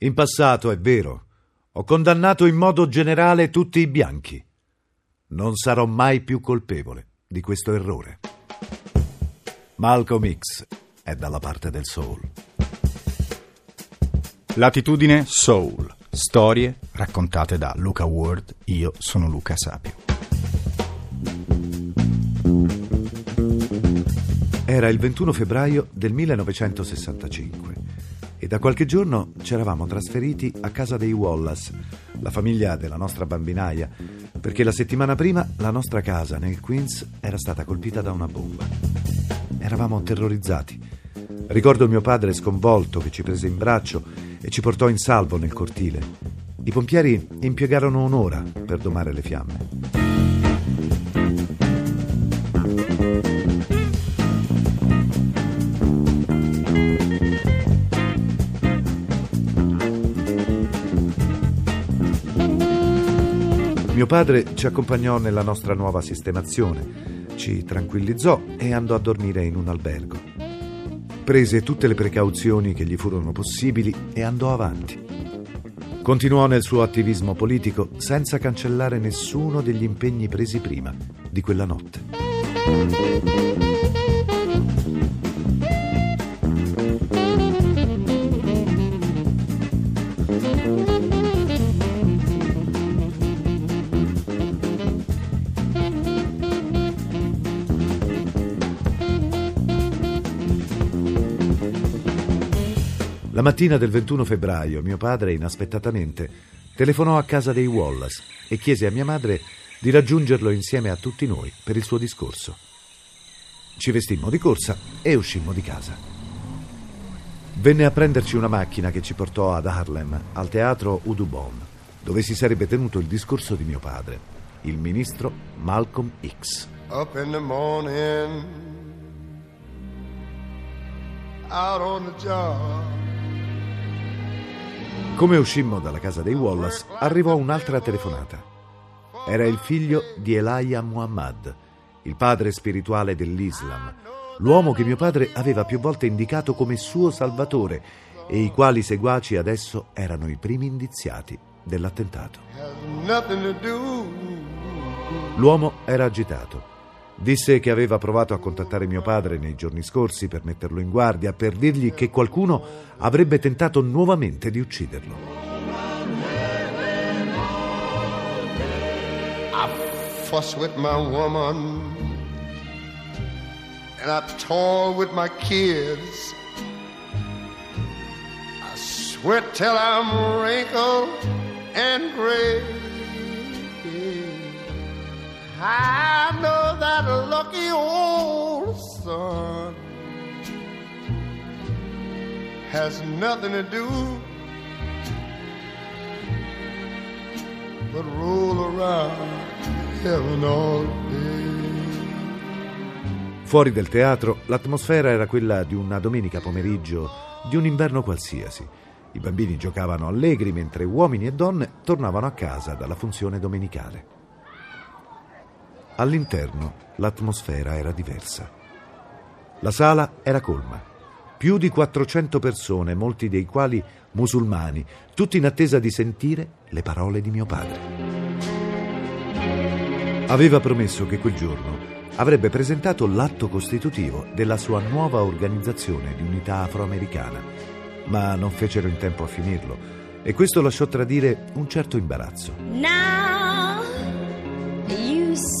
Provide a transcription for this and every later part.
In passato, è vero, ho condannato in modo generale tutti i bianchi. Non sarò mai più colpevole di questo errore. Malcolm X è dalla parte del soul. Latitudine Soul. Storie raccontate da Luca Ward. Io sono Luca Sapio. Era il 21 febbraio del 1965 e da qualche giorno ci eravamo trasferiti a casa dei Wallace, la famiglia della nostra bambinaia, perché la settimana prima la nostra casa nel Queens era stata colpita da una bomba. Eravamo terrorizzati. Ricordo mio padre sconvolto che ci prese in braccio e ci portò in salvo nel cortile. I pompieri impiegarono un'ora per domare le fiamme. Mio padre ci accompagnò nella nostra nuova sistemazione, ci tranquillizzò e andò a dormire in un albergo. Prese tutte le precauzioni che gli furono possibili e andò avanti. Continuò nel suo attivismo politico senza cancellare nessuno degli impegni presi prima di quella notte. La mattina del 21 febbraio mio padre inaspettatamente telefonò a casa dei Wallace e chiese a mia madre di raggiungerlo insieme a tutti noi per il suo discorso. Ci vestimmo di corsa e uscimmo di casa. Venne a prenderci una macchina che ci portò ad Harlem, al teatro Udubon, dove si sarebbe tenuto il discorso di mio padre, il ministro Malcolm X. Up in the morning, out on the job. Come uscimmo dalla casa dei Wallace, arrivò un'altra telefonata. Era il figlio di Elijah Muhammad, il padre spirituale dell'Islam, l'uomo che mio padre aveva più volte indicato come suo salvatore e i quali seguaci adesso erano i primi indiziati dell'attentato. L'uomo era agitato. Disse che aveva provato a contattare mio padre nei giorni scorsi per metterlo in guardia, per dirgli che qualcuno avrebbe tentato nuovamente di ucciderlo. I fuss with my woman and I toy with my kids. I sweat till I'm wrinkled and gray. I know that lucky old sun has nothing to do but roll around heaven all day. Fuori del teatro l'atmosfera era quella di una domenica pomeriggio di un inverno qualsiasi. I bambini giocavano allegri mentre uomini e donne tornavano a casa dalla funzione domenicale. All'interno l'atmosfera era diversa. La sala era colma. Più di 400 persone, molti dei quali musulmani, tutti in attesa di sentire le parole di mio padre. Aveva promesso che quel giorno avrebbe presentato l'atto costitutivo della sua nuova organizzazione di unità afroamericana, ma non fecero in tempo a finirlo e questo lasciò tradire un certo imbarazzo. Now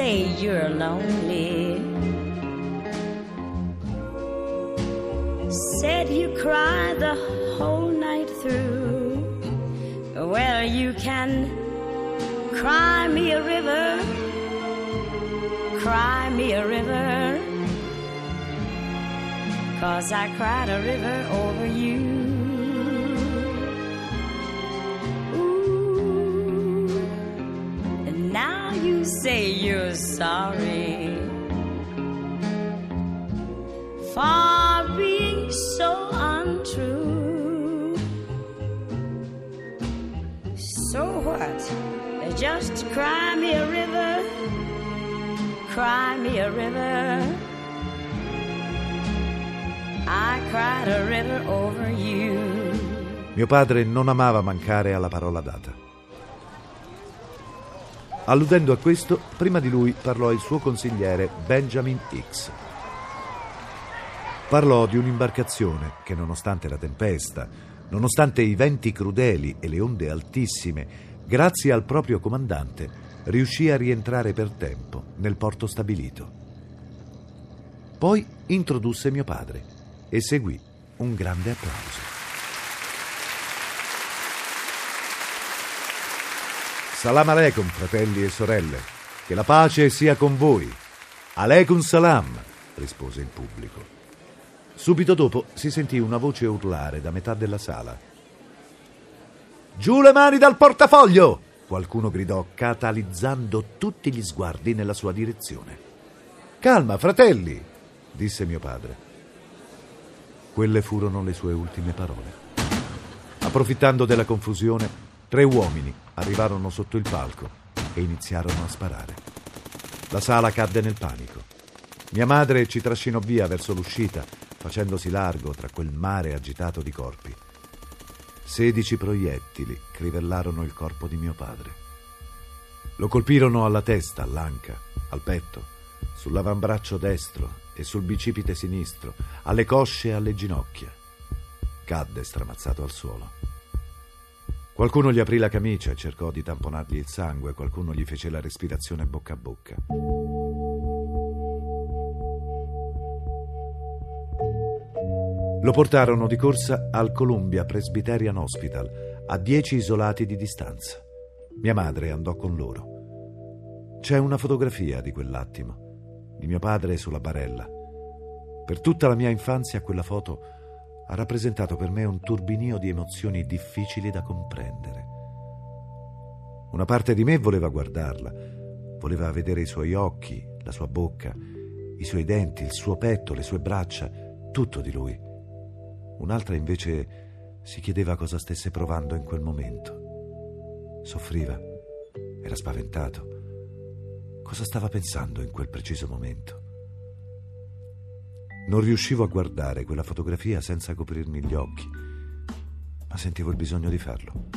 say you're lonely. Said you cry the whole night through. Well, you can cry me a river, cry me a river. Cause I cried a river over you. Say you're sorry for being so untrue. So what? Just cry me a river, cry me a river. I cried a river over you. Mio padre non amava mancare alla parola data. Alludendo a questo, prima di lui parlò il suo consigliere Benjamin Hicks. Parlò di un'imbarcazione che, nonostante la tempesta, nonostante i venti crudeli e le onde altissime, grazie al proprio comandante, riuscì a rientrare per tempo nel porto stabilito. Poi introdusse mio padre e seguì un grande applauso. Salam aleikum, fratelli e sorelle. Che la pace sia con voi. Aleikum salam, rispose il pubblico. Subito dopo si sentì una voce urlare da metà della sala. Giù le mani dal portafoglio! Qualcuno gridò, catalizzando tutti gli sguardi nella sua direzione. Calma, fratelli, disse mio padre. Quelle furono le sue ultime parole. Approfittando della confusione, tre uomini arrivarono sotto il palco e iniziarono a sparare. La sala cadde nel panico. Mia madre ci trascinò via verso l'uscita, facendosi largo tra quel mare agitato di corpi. Sedici proiettili crivellarono il corpo di mio padre. Lo colpirono alla testa, all'anca, al petto, sull'avambraccio destro e sul bicipite sinistro, alle cosce e alle ginocchia. Cadde stramazzato al suolo. Qualcuno gli aprì la camicia e cercò di tamponargli il sangue, qualcuno gli fece la respirazione bocca a bocca. Lo portarono di corsa al Columbia Presbyterian Hospital, a dieci isolati di distanza. Mia madre andò con loro. C'è una fotografia di quell'attimo di mio padre sulla barella. Per tutta la mia infanzia quella foto ha rappresentato per me un turbinio di emozioni difficili da comprendere. Una parte di me voleva guardarla, voleva vedere i suoi occhi, la sua bocca, i suoi denti, il suo petto, le sue braccia, tutto di lui. Un'altra invece si chiedeva cosa stesse provando in quel momento. Soffriva, era spaventato cosa stava pensando in quel preciso momento. Non riuscivo a guardare quella fotografia senza coprirmi gli occhi, ma sentivo il bisogno di farlo.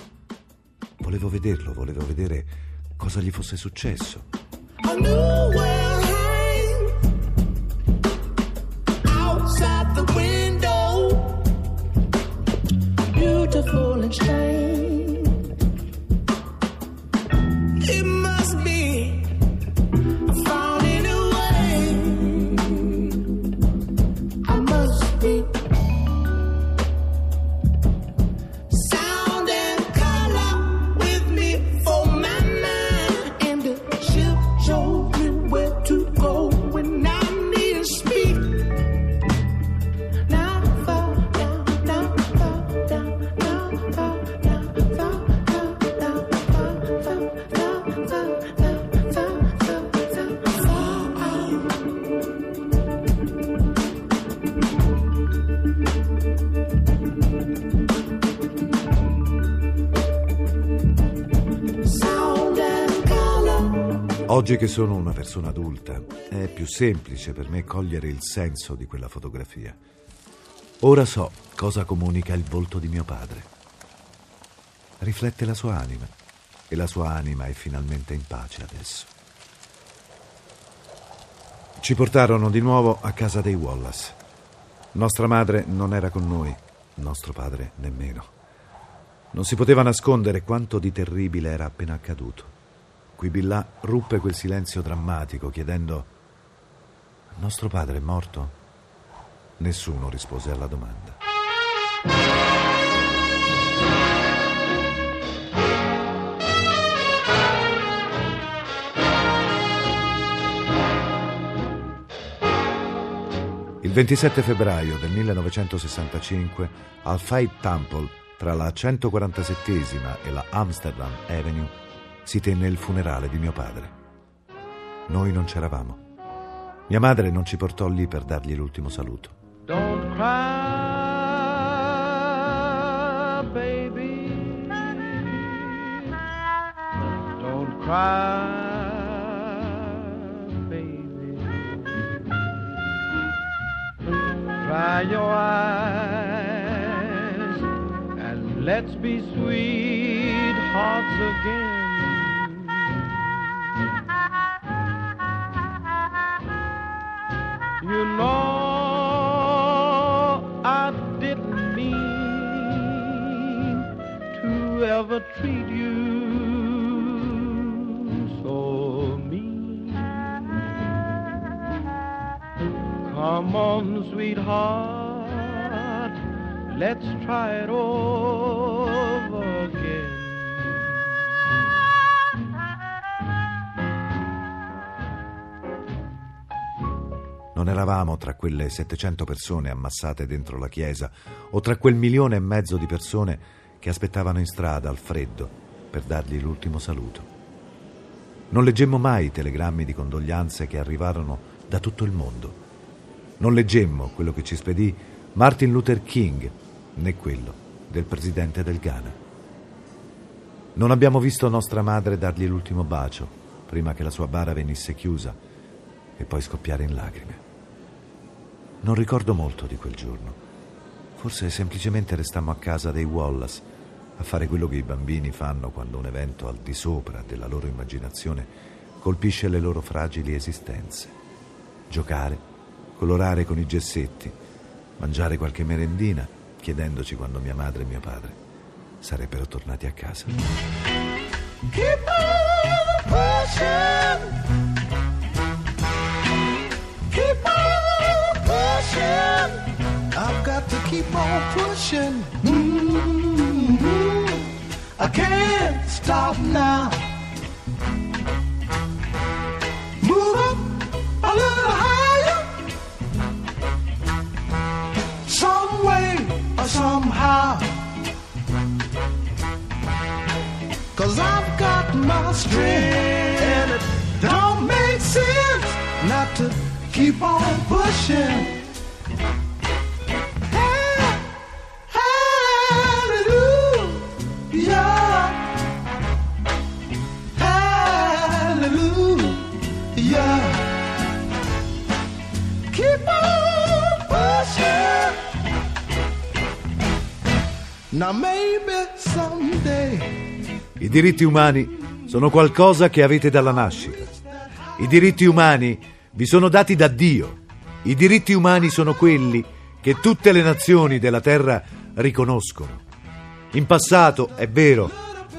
Volevo vederlo, volevo vedere cosa gli fosse successo. Oggi che sono una persona adulta, è più semplice per me cogliere il senso di quella fotografia. Ora so cosa comunica il volto di mio padre. Riflette la sua anima e la sua anima è finalmente in pace adesso. Ci portarono di nuovo a casa dei Wallace. Nostra madre non era con noi, nostro padre nemmeno. Non si poteva nascondere quanto di terribile era appena accaduto. Qui Billà ruppe quel silenzio drammatico chiedendo Nostro padre è morto? Nessuno rispose alla domanda. Il 27 febbraio del 1965 al Fight Temple tra la 147 e la Amsterdam Avenue si tenne il funerale di mio padre. Noi non c'eravamo. Mia madre non ci portò lì per dargli l'ultimo saluto. Don't cry, baby. Don't cry, baby. Dry your eyes and Let's be sweethearts again. Ever treat you so mean. Come on, sweetheart, let's try it over again. Non eravamo tra quelle 700 persone ammassate dentro la chiesa o tra quel milione e mezzo di persone che aspettavano in strada al freddo per dargli l'ultimo saluto. Non leggemmo mai i telegrammi di condoglianze che arrivarono da tutto il mondo. Non leggemmo quello che ci spedì Martin Luther King né quello del presidente del Ghana. Non abbiamo visto nostra madre dargli l'ultimo bacio prima che la sua bara venisse chiusa e poi scoppiare in lacrime. Non ricordo molto di quel giorno. Forse semplicemente restammo a casa dei Wallace a fare quello che i bambini fanno quando un evento al di sopra della loro immaginazione colpisce le loro fragili esistenze. Giocare, colorare con i gessetti, mangiare qualche merendina, chiedendoci quando mia madre e mio padre sarebbero tornati a casa. Keep on pushing. Keep on pushing. I've got to keep on pushing. Mm-hmm. Can't stop now. Move up a little higher. Some way or somehow. Cause I've got my strength and it don't make sense not to keep on pushing. I diritti umani sono qualcosa che avete dalla nascita. I diritti umani vi sono dati da Dio. I diritti umani sono quelli che tutte le nazioni della terra riconoscono. In passato, è vero,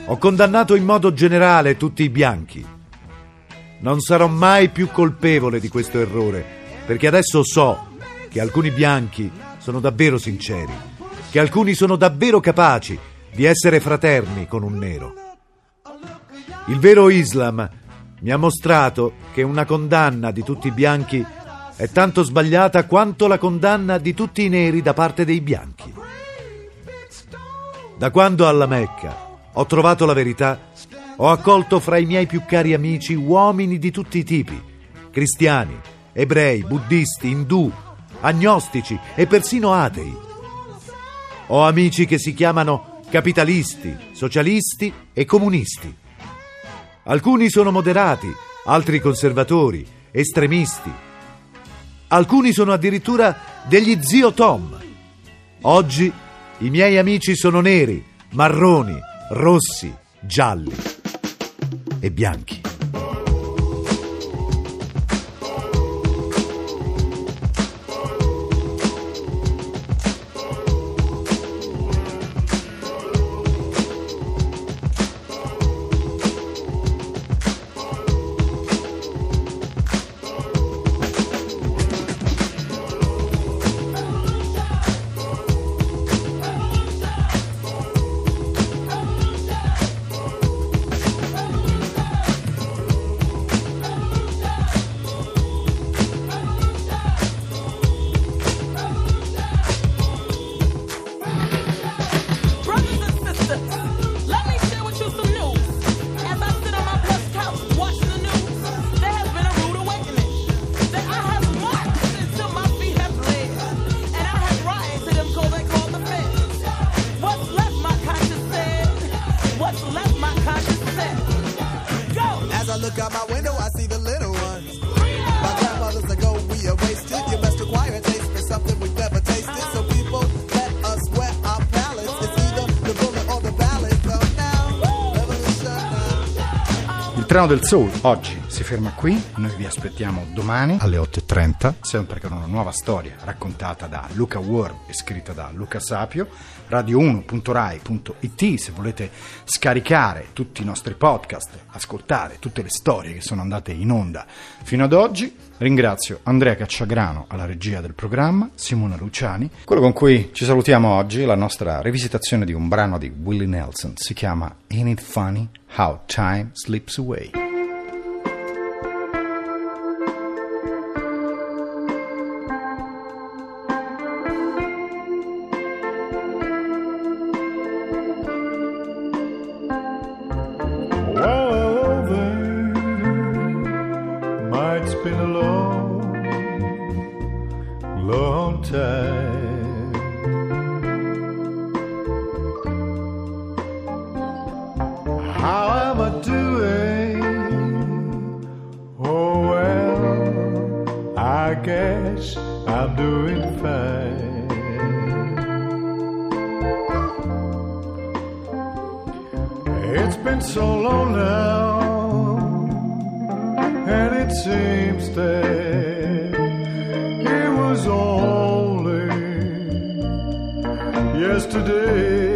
ho condannato in modo generale tutti i bianchi. Non sarò mai più colpevole di questo errore, perché adesso so che alcuni bianchi sono davvero sinceri, che alcuni sono davvero capaci di essere fraterni con un nero. Il vero Islam mi ha mostrato che una condanna di tutti i bianchi è tanto sbagliata quanto la condanna di tutti i neri da parte dei bianchi. Da quando alla Mecca ho trovato la verità, ho accolto fra i miei più cari amici uomini di tutti i tipi, cristiani, ebrei, buddisti, indù, agnostici e persino atei. Ho amici che si chiamano capitalisti, socialisti e comunisti. Alcuni sono moderati, altri conservatori, estremisti. Alcuni sono addirittura degli zio Tom. Oggi i miei amici sono neri, marroni, rossi, gialli e bianchi. Treno del soul oggi si ferma qui, noi vi aspettiamo domani alle 8.30, sempre con una nuova storia raccontata da Luca Ward e scritta da Luca Sapio, radio1.rai.it se volete scaricare tutti i nostri podcast, ascoltare tutte le storie che sono andate in onda fino ad oggi. Ringrazio Andrea Cacciagrano alla regia del programma, Simona Luciani. Quello con cui ci salutiamo oggi è la nostra rivisitazione di un brano di Willie Nelson, si chiama Ain't It Funny How Time Slips Away. It's been so long now, and it seems that it was only yesterday.